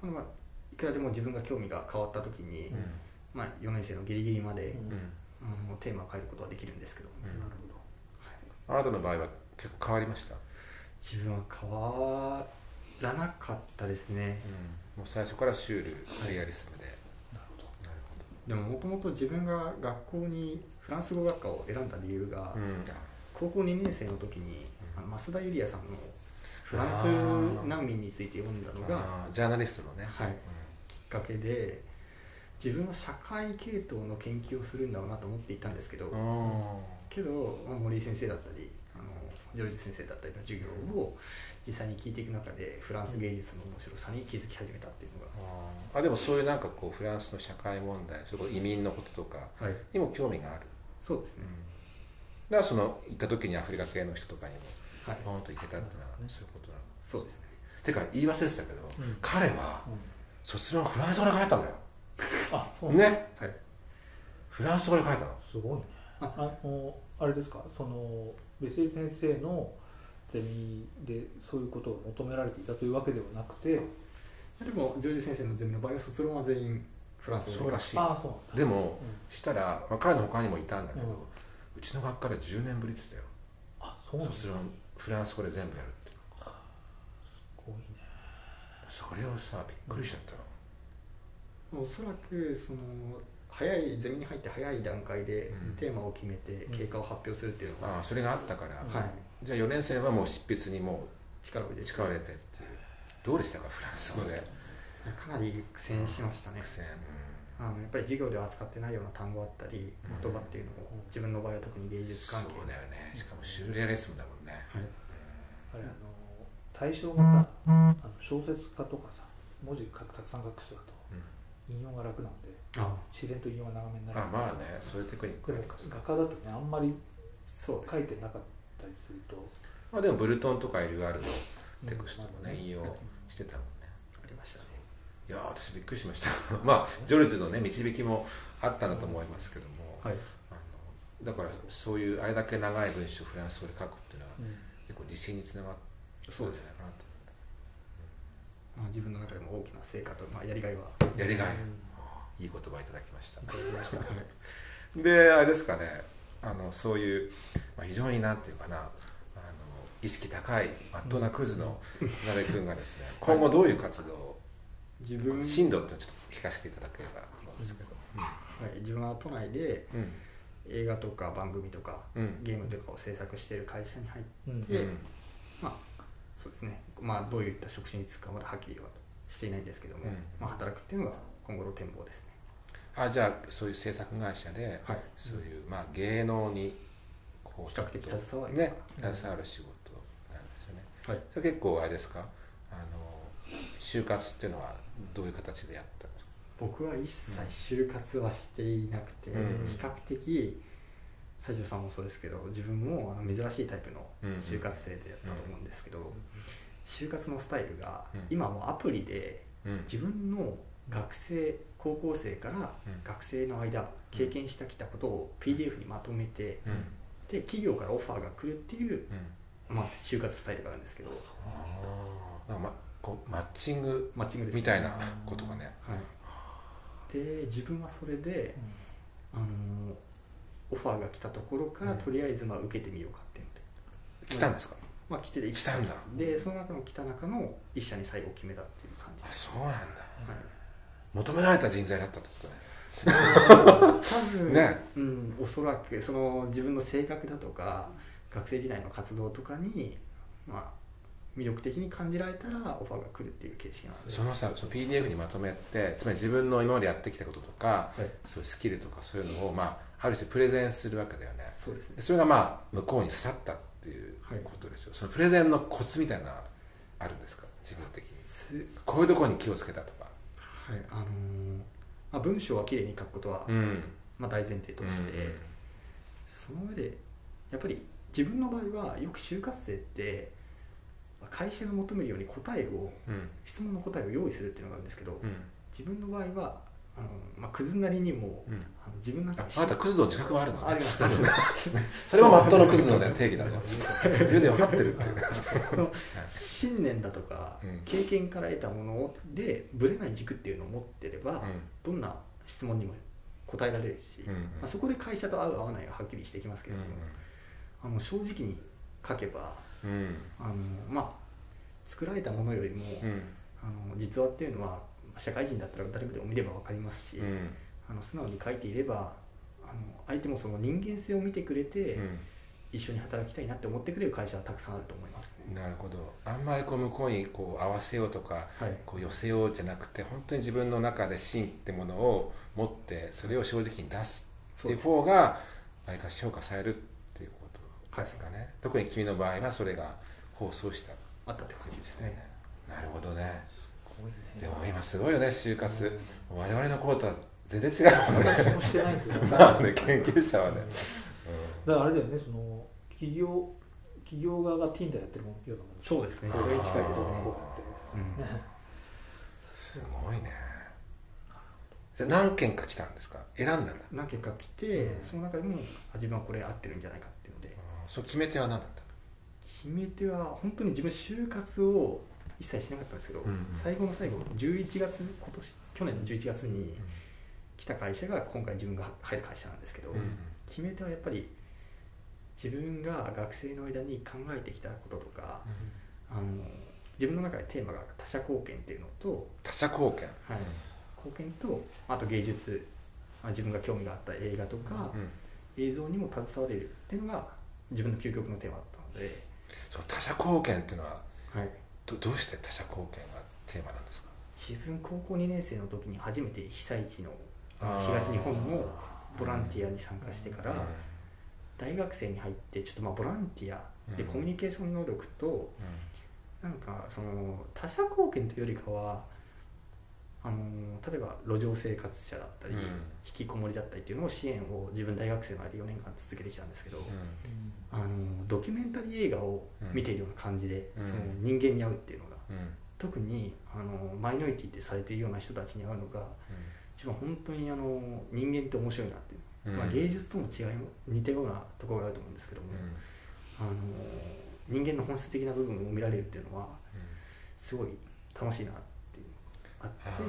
まあ、いくらでも自分が興味が変わった時に、うん。まあ、4年生のギリギリまで、うん。テーマを変えることはできるんですけど、うん。なるほどあなたの場合は結構変わりました、自分は変わらなかったですね。もう最初からシュールリアリスムで、なるほど。なるでももともと自分が学校にフランス語学科を選んだ理由が、ほど、うん。高校2年生の時に、あの増田ユリアさんのフランス難民について読んだのがジャーナリストのね、はい。きっかけで自分は社会系統の研究をするんだろうなと思っていたんですけど、うん。けど、まあ、森井先生だったりジョージ先生だったりの授業を実際に聞いていく中でフランス芸術の面白さに気づき始めたっていうのあー。あでもそういうなんかこうフランスの社会問題それこそ移民のこととかが、はい、にも興味がある、そうですね、だからその行った時にアフリカ系の人とかにもはい、ポンと行けたっていうのはそういうことなの。そうですね。てか言い忘れてたけど、うん。彼はうん。卒論フランス語で書いたのよ。あそうね。はい。フランス語で書いたの。すごいね。ああのあれですか？そのベセイ先生のゼミでそういうことを求められていたというわけではなくてでもジョージ先生のゼミの場合は卒論は全員フランス語らしいああそうなんだ。でもうん。したら、まあ、彼の他にもいたんだけど、ううんちの学科で10年ぶりって言ってあそうなん卒論フランス語で全部やるって。ごいね。それをさびっくりしちゃったの、おそらくその早いゼミに入って早い段階でうん。テーマを決めて経過を発表するっていうのが、ああそれがあったから、うんはい、じゃあ4年生はもう執筆にもう力を入れて。力を入れて。っていうどうでしたかフランス語で？かなり苦戦しましたね。苦戦。あのやっぱり授業では扱ってないような単語あったりうん。言葉っていうのを自分の場合は特に芸術そう関係だよね。しかもシュールレアリスムだもんね。はい。あれあの対象がさあの小説家とかさ文字書くたくさん書く人だと引用が楽なんであ。自然と引用が長めになる。あまあねそういうテクニックでも画家だとねあんまりそう書いてなかったりするとまあでもブルトンとかエルガールのテクストもねうん。引用してたもんね。ありましたね。いやー私びっくりしました。まあジョルジュのね導きもあったんだと思いますけども、はい。あのだからそういうあれだけ長い文章をフランス語で書くっていうのはうん。結構自信につながったそうですんじゃないかなとまあ、自分の中でも大きな成果と、まあ、やりがいは。やりがい、うん。いい言葉いただきました。いただきました。であれですかね。あのそういう、まあ、非常になんていうかな。あの意識高いまっとうなクズの鍋君がですね今後どういう活動を自分。進路っていうのをちょっと聞かせていただければと思うんですけど。はい、自分は都内でうん。映画とか番組とかうん。ゲームとかを制作している会社に入って、うん。まあそうですね。まあどういった職種に就くかまだはっきりはしていないんですけども、うん。まあ、働くっていうのが今後の展望ですね。あじゃあそういう制作会社で、はい。そういう、まあ、芸能にこ比較的携わるねうん。携わる仕事なんですよね、はい。それ結構あれですか？あの就活っていうのはどういう形でやったんですか？僕は一切就活はしていなくて、うん。比較的西条さんもそうですけど自分もあの珍しいタイプの就活生でやったと思うんですけど、就活のスタイルが、うん。今もうアプリでうん。自分の学生高校生からうん。学生の間経験してきたことを PDF にまとめてうん。で企業からオファーが来るっていう、うん。まあ、就活スタイルがあるんですけど。あー。なんかまこうマッチングマッチングですね。みたいなことがね。はい、で自分はそれで、あのオファーが来たところから、うん。とりあえずまあ受けてみようかっていうので。来たんですか？まあ来て来たんだ。でその中の来た中の一社に最後決めたっていう感じあそうなんだ。はい。求められた人材だったってことね。多分、ね。うん、おそらくその自分の性格だとか学生時代の活動とかに、まあ、魅力的に感じられたらオファーが来るっていう形式なので。そのさその PDF にまとめてつまり自分の今までやってきたこととかはい、そういうスキルとかそういうのを、まあ、ある種プレゼンするわけだよね。そうですね。でそれがまあ向こうに刺さったっていうことでしょ、そのプレゼンのコツみたいなのあるんですか？自分的に。す。こういうところに気をつけたとか。はい。あのーまあ、文章はきれいに書くことは、ん。まあ、大前提として、その上でやっぱり自分の場合はよく就活生って会社が求めるように答えをうんうん。質問の答えを用意するっていうのがあるんですけど、うん。自分の場合はあの、まあ、クズなりにも、うん。あの自分の中でああなたクズの自覚はあるのね。あります。あるそれもまっとうのクズの、ね、定義だね。自分で分かってる信念だとか、うん。経験から得たものでぶれない軸っていうのを持ってれば、どんな質問にも答えられるし、うんうん。まあ、そこで会社と合う合わないがはっきりしてきますけれども、あの正直に書けばうんうん。あの、まあ、作られたものよりも、うん。あの実話っていうのは社会人だったら誰でも見れば分かりますし、うん。あの素直に書いていればあの相手もその人間性を見てくれて、うん。一緒に働きたいなって思ってくれる会社はたくさんあると思いますね。なるほど。あんまりこう向こうにこう合わせようとかはい。こう寄せようじゃなくて本当に自分の中で芯ってものを持ってそれを正直に出すっていう方が何かし評価されるっていうことですかね、特に君の場合はそれが放送したあったって感じですね。なるほどねでも今すごいよね就活。我々の頃とは全然違う。もんね私もしてないけどまあね研究者はね、だからあれだよねその企業企業側が Tinder やってるもんようなもん。そうですね。それに近いですね。すごいね。じゃあ何件か来たんですか？選んだんだ。何件か来て、うん。その中でもあ自分はこれ合ってるんじゃないかっていうのでそう決め手は何だった決め手は本当に自分就活を一切しなかったんですけど、うんうん。最後の最後11月今年去年の11月に来た会社が今回自分が入る会社なんですけど、うん決め手はやっぱり自分が学生の間に考えてきたこととかあの自分の中でテーマが他者貢献っていうのと、他者貢献。はい、貢献とあと芸術あ自分が興味があった映画とか、うん。映像にも携われるっていうのが自分の究極のテーマだったので、そう他者貢献っていうのははい、どどうして他者貢献がテーマなんですか？自分高校2年生の時に初めて被災地の東日本のボランティアに参加してから、大学生に入ってちょっとまあボランティアでうん。コミュニケーション能力とうなんかその他者貢献というよりかはあの例えば路上生活者だったり、うん。引きこもりだったりっていうのを支援を自分大学生の間4年間続けてきたんですけど、ん。あのドキュメンタリー映画を見ているような感じで、うん。その人間に会うっていうのが特にあのマイノリティってされているような人たちに会うのが一番本当にあの人間って面白いなっていう、うん。まあ、芸術とも違いも似たようなところがあると思うんですけども、あの人間の本質的な部分を見られるっていうのはすごい楽しいなってあって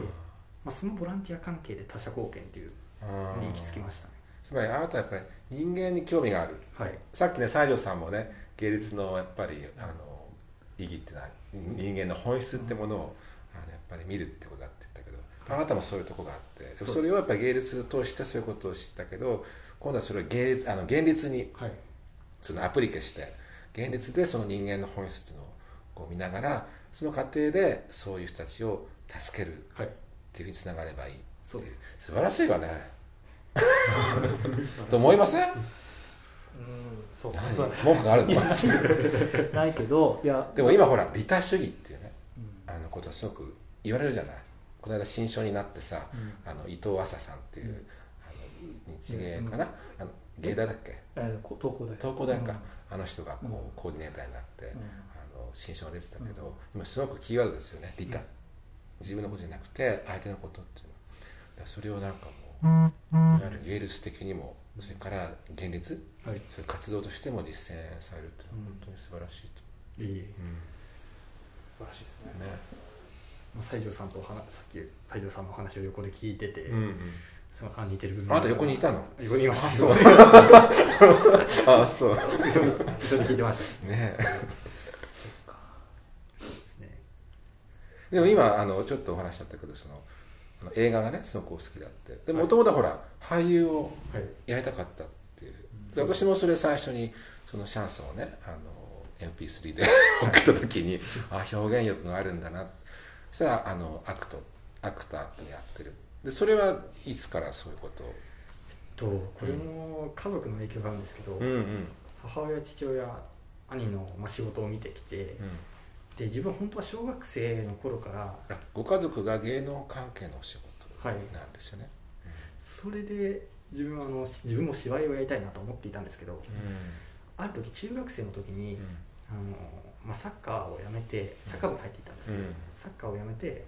まあ、そのボランティア関係で他者貢献っていうに行き着きましたね。つまりあなたはやっぱり人間に興味がある。はい。さっきね西条さんもね芸術のやっぱりあの意義っていうのは人間の本質ってものをあのやっぱり見るってことだって言ったけどあなたもそういうとこがあってそれをやっぱり芸術を通してそういうことを知ったけど今度はそれを芸術あの現実にはい。そのアプリケして現実でその人間の本質っていうのをこう見ながらその過程でそういう人たちを助けるっはい。ていうふうにつながればいいってそういう素晴らしいわね。と思いません？うんそう文句があるの？ないけどいや。でも今ほら利他主義っていうねうん。あのことはすごく言われるじゃない？この間新書になってさ、うん。あの伊藤麻さんっていう、うん。あの日芸かな、あの芸大だっけ？東工大。東工大か、うん。あの人がこう、うん。コーディネーターになって、うん。あの新書が出てたけど、今すごくキーワードですよね利他、自分のことじゃなくて相手のことっていうの。それをなんかもういわゆる芸術的にもそれから現実はい。そういう活動としても実践されるっていうのは本当に素晴らしいと、いい。え素晴らしいですね。ねまあ西条さんとさっき西条さんのお話を横で聞いてて、うんうん。そのあ似てる部分。あなた横にいたの？横にいました。あそう。あそう。一緒に聞いてました。ねそうですねでも今あのちょっとお話しだったけどその映画がねすごくお好きだって。でもともとほら俳優をはい。やりたかったっていう。で私もそれ最初にそのシャンソンをねあの MP3 で送った時にあ表現力があるんだな。そしたらあのアクトアクターってやってる。でそれはいつからそういうことを？とこれも家族の影響があるんですけど、うん。うん。母親父親兄の、まあ、仕事を見てきてうんで自分は本当は小学生の頃からあご家族が芸能関係のお仕事はいなんですよね、それで自分はあの自分も芝居をやりたいなと思っていたんですけどある時中学生の時に、あのまあ、サッカーをやめてサッカー部に入っていたんですけど、うん。サッカーをやめて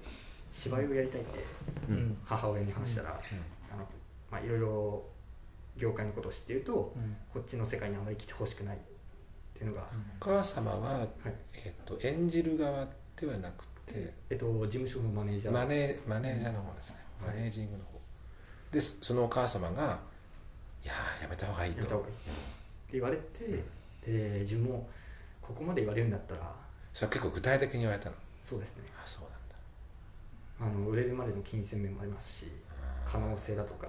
芝居をやりたいってうん。うん母親に話したら、あのまあ、いろいろ業界のことを知っているとうん。こっちの世界にあまり来てほしくない。っていうのが、お母様は、はい。えっと演じる側ではなくてえっと、事務所のマネージャー。マネマネージャーの方ですね、はい。マネージングの方。でそのお母様が「いやーやめた方がいい」と。やめた方がいいって言われてで自分もここまで言われるんだったらそれは結構具体的に言われたの？そうですね。あそうなんだ。あの売れるまでの金銭面もありますし可能性だとか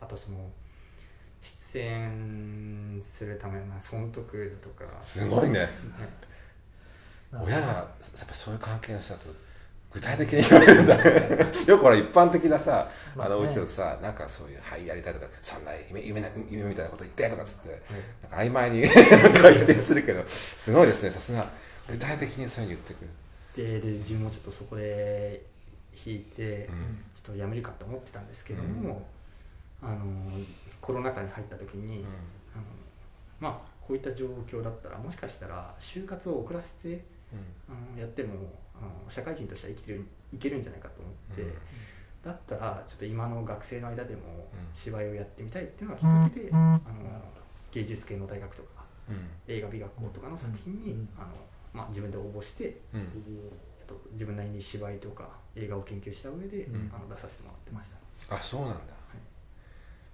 あとその出演するための損得だとか。すごいね。ね。親がやっぱそういう関係の人だと具体的に言われるんだ。よくほら一般的なさまあね。あのお家だとさなんかそういう「はいやりたい」とか「そんな夢夢な夢みたいなこと言って」とかっつってはい。なんか曖昧に 否定するけどすごいですね。さすが。具体的にそういうふうに言ってくる、でで自分もちょっとそこで引いて、うん。ちょっとやめるかと思ってたんですけども、あのコロナ禍に入った時に、あのまあこういった状況だったらもしかしたら就活を遅らせてあのやってもあの社会人としては生きてるいけるんじゃないかと思って、うん。だったらちょっと今の学生の間でもうん。芝居をやってみたいっていうのがきっかけで、あの芸術系の大学とかうん。映画美学校とかの作品に、うん。あのまあ、自分で応募してうん。えっと自分なりに芝居とか映画を研究した上で、うん。あの出させてもらってました。あそうなんだ、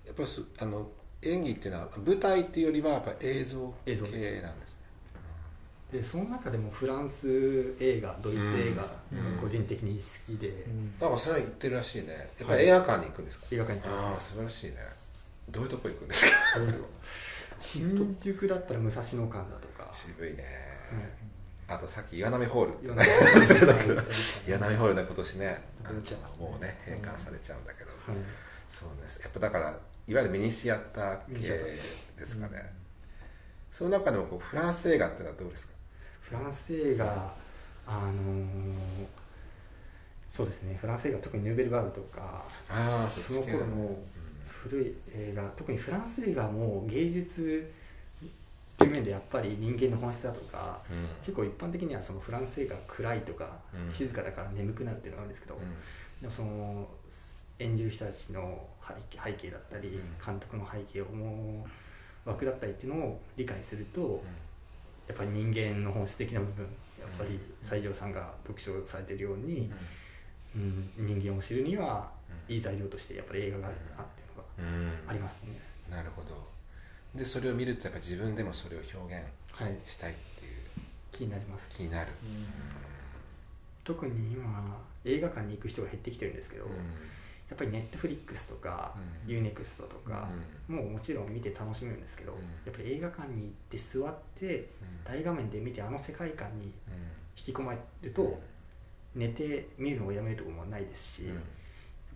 やっぱりそあの演技っていうのは舞台っていうよりはやっぱ映像系なんですね。でその中でもフランス映画ドイツ映画個人的に好きで、うん。だからそれは言ってるらしいね。やっぱり映画館に行くんですか、映画館にああ素晴らしいね。どういうとこ行くんですか？新宿だったら武蔵野館だとか、渋いね、はあとさっき岩波ホール。ったりとか岩波ホール ね今年ね。もうね閉館されちゃうんだけど、はい。そうです。やっぱだからいわゆるミニシアター系ですかね、その中でもこうフランス映画っていうのはどうですか？フランス映画あのーそうですね。フランス映画特にヌーベルバーグとかああその。頃の古い映画特にフランス映画も芸術ってっていう面でやっぱり人間の本質だとかうん。結構一般的にはそのフランス映画暗いとか、うん。静かだから眠くなるっていうのがあるんですけど、でもその演じる人たちの背景背景だったり、ん。監督の背景を思う枠だったりっていうのを理解すると、やっぱり人間の本質的な部分やっぱり西条さんが読書されてるように、うん。人間を知るにはうん。いい材料としてやっぱり映画があるなっていうのがうん。ありますね。なるほど。でそれを見るとやっぱ自分でもそれを表現はい、したいっていう。気になります。気になる、特に今映画館に行く人が減ってきてるんですけど、うんやっぱりネットフリックスとか、うん。UNEXT とか、もうもちろん見て楽しめるんですけど、うん。やっぱり映画館に行って座って大画面で見てあの世界観に引き込まれると、寝て見るのをやめるところもないですし、やっ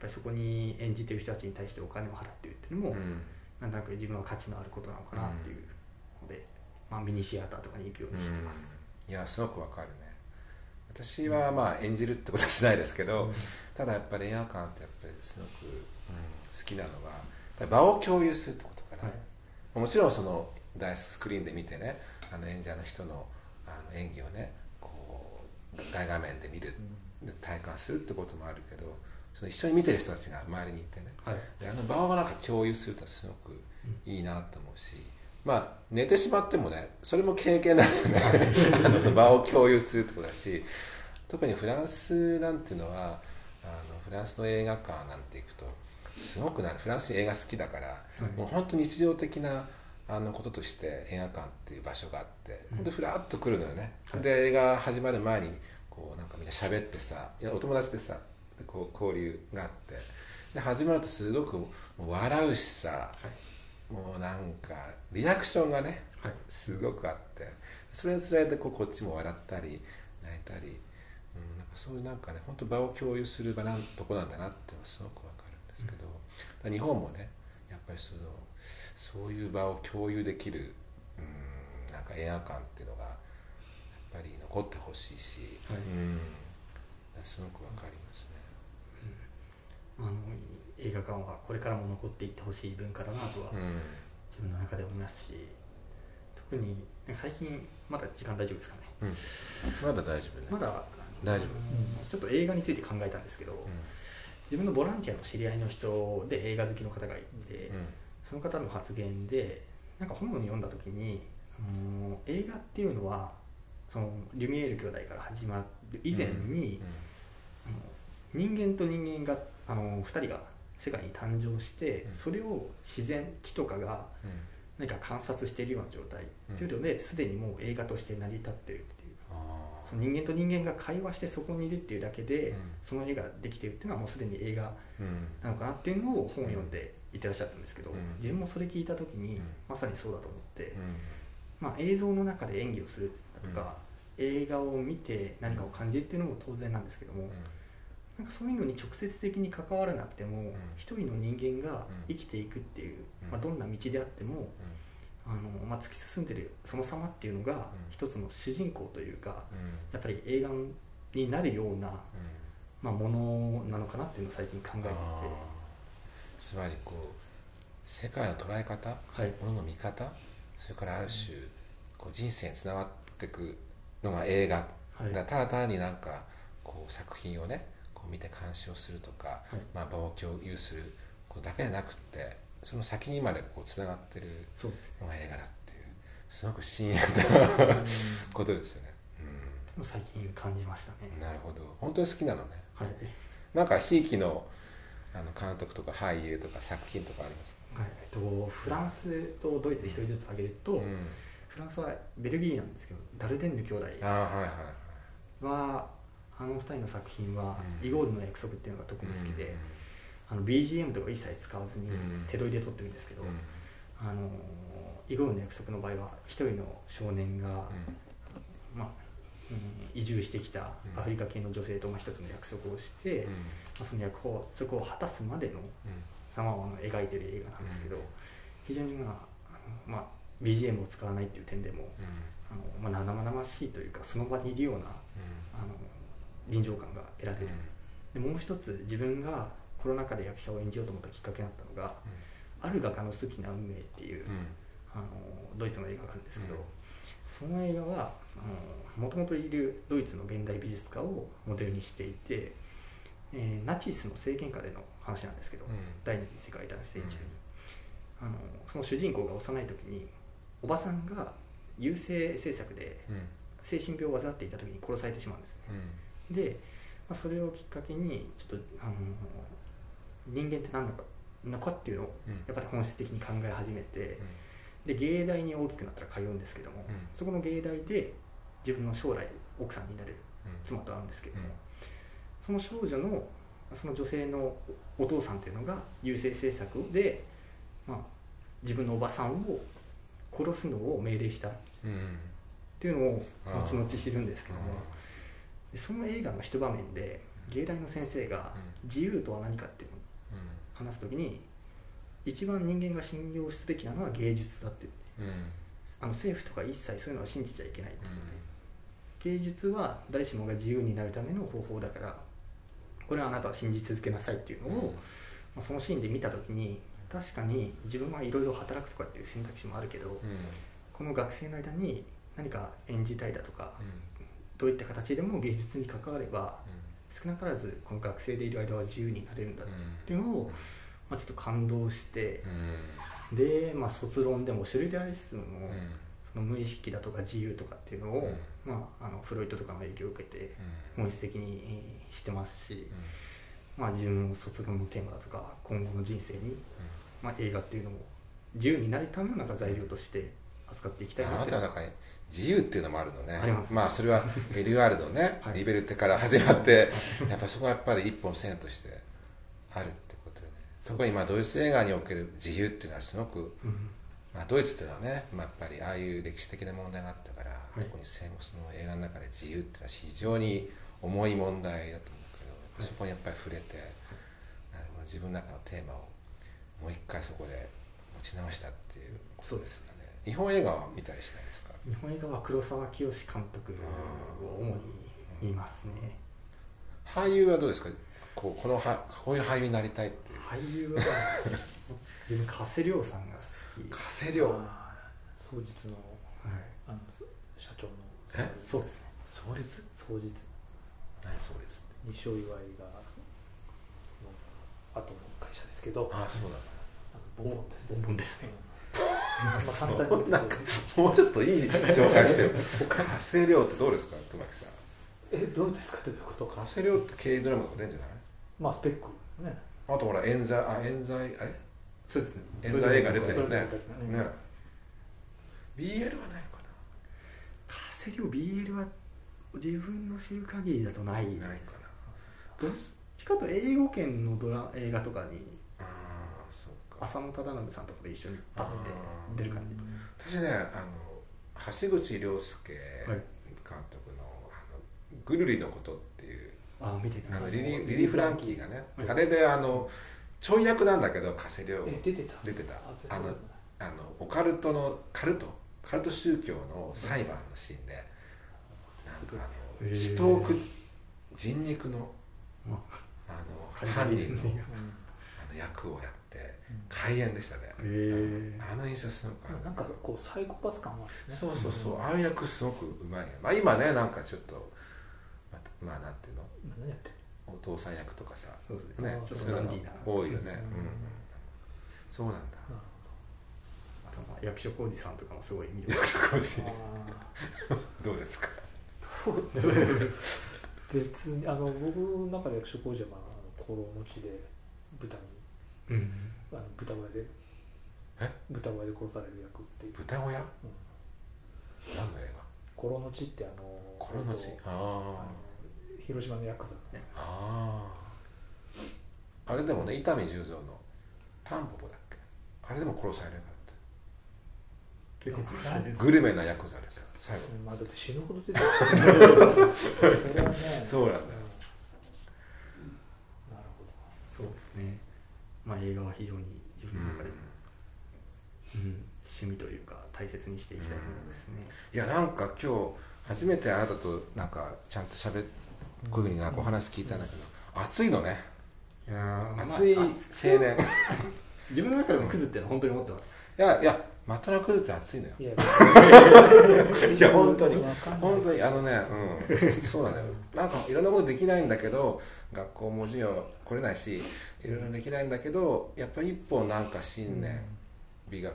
ぱりそこに演じてる人たちに対してお金を払ってるっていうのも、なんとなく自分は価値のあることなのかなっていうので、まあ、ミニシアターとかに行くようにしてます。いやすごくわかるね私はまあ演じるってことはしないですけど、うん。ただやっぱり映画館ってやっぱりすごく、好きなのは場を共有するってことかな、はい。もちろんその大スクリーンで見てねあの演者の人のあの演技をねこう大画面で見る、体感するってこともあるけどその一緒に見てる人たちが周りにいてね。はい。であの場をなんか共有するとすごくいいなと思うし、まあ寝てしまってもねそれも経験なんだよね 場を共有するってことだし特にフランスなんていうのはあのフランスの映画館なんて行くとすごくなフランスに映画好きだから、い。もう本当に日常的なあのこととして映画館っていう場所があって、うん。ほんでふらっと来るのよね、はい。で映画始まる前にこうなんかみんな喋ってさい。やお友達でさでこう交流があって。で始まるとすごく笑うしさはいもうなんかリアクションがねはい。すごくあってそれにつられてこうこっちも笑ったり泣いたり、うん、なんかそういうなんかね本当場を共有する場なんとこなんだなっていうのはすごくわかるんですけど、日本もねやっぱりそのそういう場を共有できる、うん、なんか映画館っていうのがやっぱり残ってほしいし、はい。うん、すごくわかりますね。あの映画館はこれからも残っていってほしい文化だなとはうん。自分の中で思いますし特に最近まだ時間大丈夫ですかね。うん、まだ大丈夫ね。まだ大丈夫。うん。ちょっと映画について考えたんですけど、自分のボランティアの知り合いの人で映画好きの方がいて、うん。その方の発言でなんか本を読んだ時に、あの映画っていうのはそのリュミエール兄弟から始まる以前に、人間と人間があの2人が世界に誕生して、うん。それを自然木とかがうん。何か観察しているような状態っていうのですでにもう映画として成り立ってるっていう。その人間と人間が会話してそこにいるっていうだけで、うん。その絵ができてるっていうのはもうすでに映画うん。なのかなっていうのを本を読んで言ってらっしゃったんですけど、うん。自分もそれ聞いた時に、うん。まさにそうだと思って、うん。まあ、映像の中で演技をするとか、映画を見て何かを感じるっていうのも当然なんですけども、なんかそういうのに直接的に関わらなくても、一人の人間が生きていくっていう、うん。まあ、どんな道であっても、あのまあ、突き進んでるその様っていうのが一つの主人公というかやっぱり映画になるような、まあ、ものなのかなっていうのを最近考えていて。つまりこう世界の捉え方はい。ものの見方それからある種こう人生につながっていくのが映画、はい。だただ単になんかこう作品をね見て鑑賞するとか、はい。まあ、場を共有することだけじゃなくってその先にまでこうつながってるのが映画だっていうすごく深遠なことですよね、でも最近感じましたね。うん、なるほど。本当に好きなのね。はい、なんかひいきのあの監督とか俳優とか作品とかありますか、はい。えっと、フランスとドイツ一人ずつ挙げると、うん、フランスはベルギーなんですけどダルデンヌ兄弟ああはいはいはい。はあの二人の作品は「うん。イゴールの約束」っていうのが特に好きで、あの BGM とか一切使わずにうん。手取りで撮ってるんですけど、あのイゴールの約束の場合は一人の少年が、まあうん移住してきたアフリカ系の女性とまあ一つの約束をして、うん。まあ、その約束を果たすまでの様を描いてる映画なんですけど、うん非常にまあまあ、BGM を使わないっていう点でもあの、まあ、生々しいというかその場にいるようなあの臨場感が得られる、でもう一つ自分がコロナ禍で役者を演じようと思ったきっかけになったのが「ある画家の好きな運命」っていう、あのドイツの映画があるんですけど、うん。その映画はもともといるドイツの現代美術家をモデルにしていて、えーナチスの政権下での話なんですけど、第二次世界大戦中に、あのその主人公が幼い時におばさんが優生政策でうんうん。精神病を患っていた時に殺されてしまうんですね。うんで、まあ、それをきっかけにちょっとあの人間って何だかのかっていうのをうん。やっぱり本質的に考え始めてで芸大に大きくなったら通うんですけども、うん。そこの芸大で自分の将来奥さんになるうん。妻と会うんですけども、うん。その少女のその女性のお父さんっていうのが優生政策で、まあ、自分のおばさんを殺すのを命令したっうん。ていうのを後々知るんですけどもでその映画の一場面で芸大の先生が自由とは何かっていうのを話す時に一番人間が信用すべきなのは芸術だって。うん。うんあの政府とか一切そういうのは信じちゃいけないっていう芸術は誰しもが自由になるための方法だからこれはあなたは信じ続けなさいっていうのを、まあ、そのシーンで見た時に確かに自分はいろいろ働くとかっていう選択肢もあるけどうん。この学生の間に何か演じたいだとかどういった形でも芸術に関われば少なからずこの学生でいる間は自由になれるんだっていうのを、まあ、ちょっと感動してで、まあ、卒論でもシュレダーリスムのその無意識だとか自由とかっていうのを、まあ、あのフロイトとかの影響を受けて本質的にえーしてますし、まあ、自分の卒論のテーマだとか今後の人生に、まあ、映画っていうのを自由になるためのなんか材料として扱っていきたいあなって。なたの中に自由っていうのもあるのね。ます。あそれはエリュアルドね、はい。リベルテから始まってやっぱそこはやっぱり一本線としてあるってことでね。そこに今ドイツ映画における自由っていうのはすごく、うんまあ、ドイツっていうのはね、まあ、やっぱりああいう歴史的な問題があったから、い。特に戦後その映画の中で自由っていうのは非常に重い問題だと思うけど、そこにやっぱり触れて自分の中のテーマをもう一回そこで持ち直したっていうことですよね。日本映画は見たりしないですか？日本映画は黒沢清監督を主に見ますね。俳優はどうですか？こうこのはこういう俳優になりたいっていう。俳優は自分加瀬亮さんが好き、加瀬亮？あー双日のはい、あの社長の。え？そうですね。創立双日。何創立って？西尾岩井がの後の会社ですけど。ああそうなんだ。あのボンボンですね。ボンボンですね簡単になんかもうちょっといい紹介してよ。加瀬亮ってどうですか？熊木さんえどうですか？ということか。加瀬亮って刑事ドラマとか出るんじゃない？まあスペックね。あとほら冤罪あ冤罪あれ？そうですね。冤罪映画出てるよね。それでもうんね。BL はないか加瀬亮 BL は自分の知る限りだとない。なないかな。どっちかと英語圏のドラ映画とかに浅野忠信さんとかで一緒に立って出る感じ。私ねあの橋口亮介監はい。督の「あのぐるりのこと」っていうああ見てあのリリリリー・フランキーがね、はい。あれであのちょい役なんだけど加瀬亮え出てた。出てた。ああのあのオカルトのカルト？カルト宗教の裁判のシーンで、なんかあの人を食っ人肉のまあの犯人のあの役をやっ開演でしたね、あの印象すごくあるなんかこうサイコパス感はね。そうそうそう、んああいう役すごくうまいよ、まあ、今ねなんかちょっとまあ、まあ、なんていうの？何やってるお父さん役とかさそうですねねちょっとそういうの多いよね、うん。うん。そうなんだ。あとまあ役所広司さんとかもすごい役所広司。ほ どうですか？ー 別にあの僕の中で役所広司は、まあ、あの心持ちで豚にうんあの豚小屋でえ豚小屋で殺される役っていう、豚小屋？うん、何の映画？心の地ってあのコロの地あのあ広島のヤクザの。ねああああれでもね伊丹十三のタンポポだっけ？あれでも殺されるか結構殺される。らグルメなヤクザですよ。最後。まあだって死ぬほど出てる。そうなんだよ。うんなるほど。そうですね。まあ映画は非常に自分の中でも、うん趣味というか大切にしていきたいものですね、いやなんか今日初めてあなたとなんかちゃんとしゃべこういうふうになんかお話聞いたんだけど熱いのね。いやーまあ熱い青年。自分の中でもクズってのは本当に思ってます。いやいやマットナクズって熱いのよ。いや。いや本当に。本当にあのねうん。そうなのよなんかいろんなことできないんだけど学校も授業来れないしいろいろできないんだけどやっぱり一歩なんか信念、美学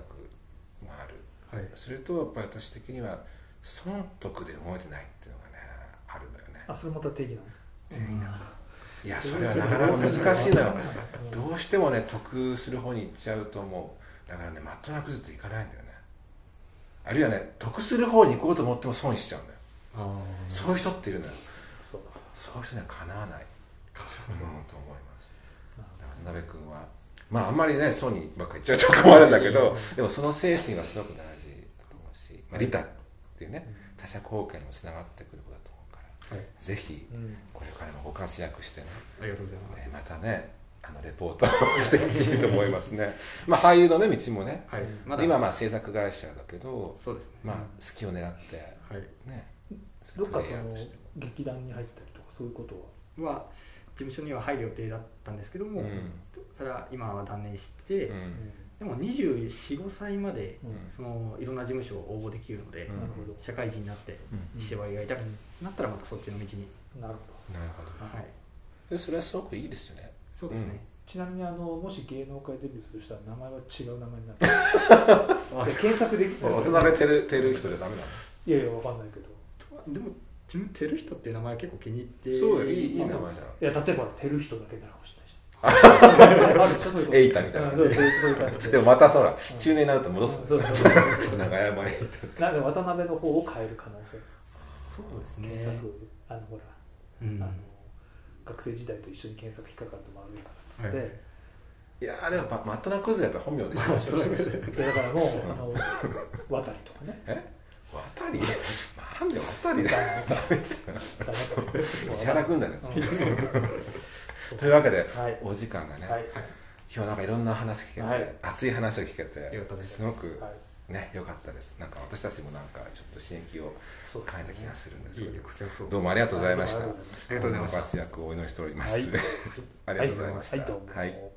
はい。それとやっぱり私的には損得で動いてないっていうのがねあるのよね。あそれまた定義なの？いやそれはなかなか難しいのよ。どうしてもね得する方に行っちゃうと思うだからねマットな崩っていかないんだよね。あるいはね得する方に行こうと思っても損しちゃうんだよ。あそういう人っているのよ。そう。だそういう人にはかなわない、うん、と思います。なる渡辺君はまああんまりね損にばっかり言っちゃうとこもあるんだけどでもその精神はすごく大事。だと思うし、まあ、利他っていうね他者貢献にもつながってくることだと思うからはい。ぜひこれからもご活躍してねありがとうございます。ねまたねあのレポートをしてほしいと思いますね。まあ俳優のね道もねはい。今まあ制作会社だけどそうですね。まあ好きを狙ってはい。ねどっかその劇団に入ったりとかそういうことは？は事務所には入る予定だったんですけども、うん。それは今は断念して、うんでも245歳までうん。そのいろんな事務所を応募できるので、社会人になってうん。芝居が痛くなったらまたそっちの道に、なるほど。なるほど。はい。でそれはすごくいいですよね。そうですね、ちなみにあのもし芸能界デビューする人は名前は違う名前になってる。で検索できたら渡辺てるてる人でダメなの？いやいやわかんないけど。でも自分てる人っていう名前結構気に入ってそうよ。いいいい名前じゃん。いや例えばてる人だけなのかもしれない エイタみたいなうんそうそうそう。いう感じでもまたほら中年になると戻すそうそうそう。長山エイなので渡辺の方を変える可能性そうですね。検索あのほら、うん。あの学生時代と一緒に検索引っかかるとまずいからっつって、はい。タいやーでもマットナクズやっぱ本名でしましょだからもうあの渡りとかね。え？渡り？なんで渡りだよ。ダメじゃん。石原君だね というわけではい。お時間がね、はい。今日なんかいろんな話聞けて、はい。熱い話を聞けてす。すごくはい。ね良かったです。なんか私たちもなんかちょっと刺激を変えた気がするんですけど。どうもありがとう。ございましたありがとうございました。ありがとうございました。ご活躍をお祈りしております、はい。ありがとうございました、はい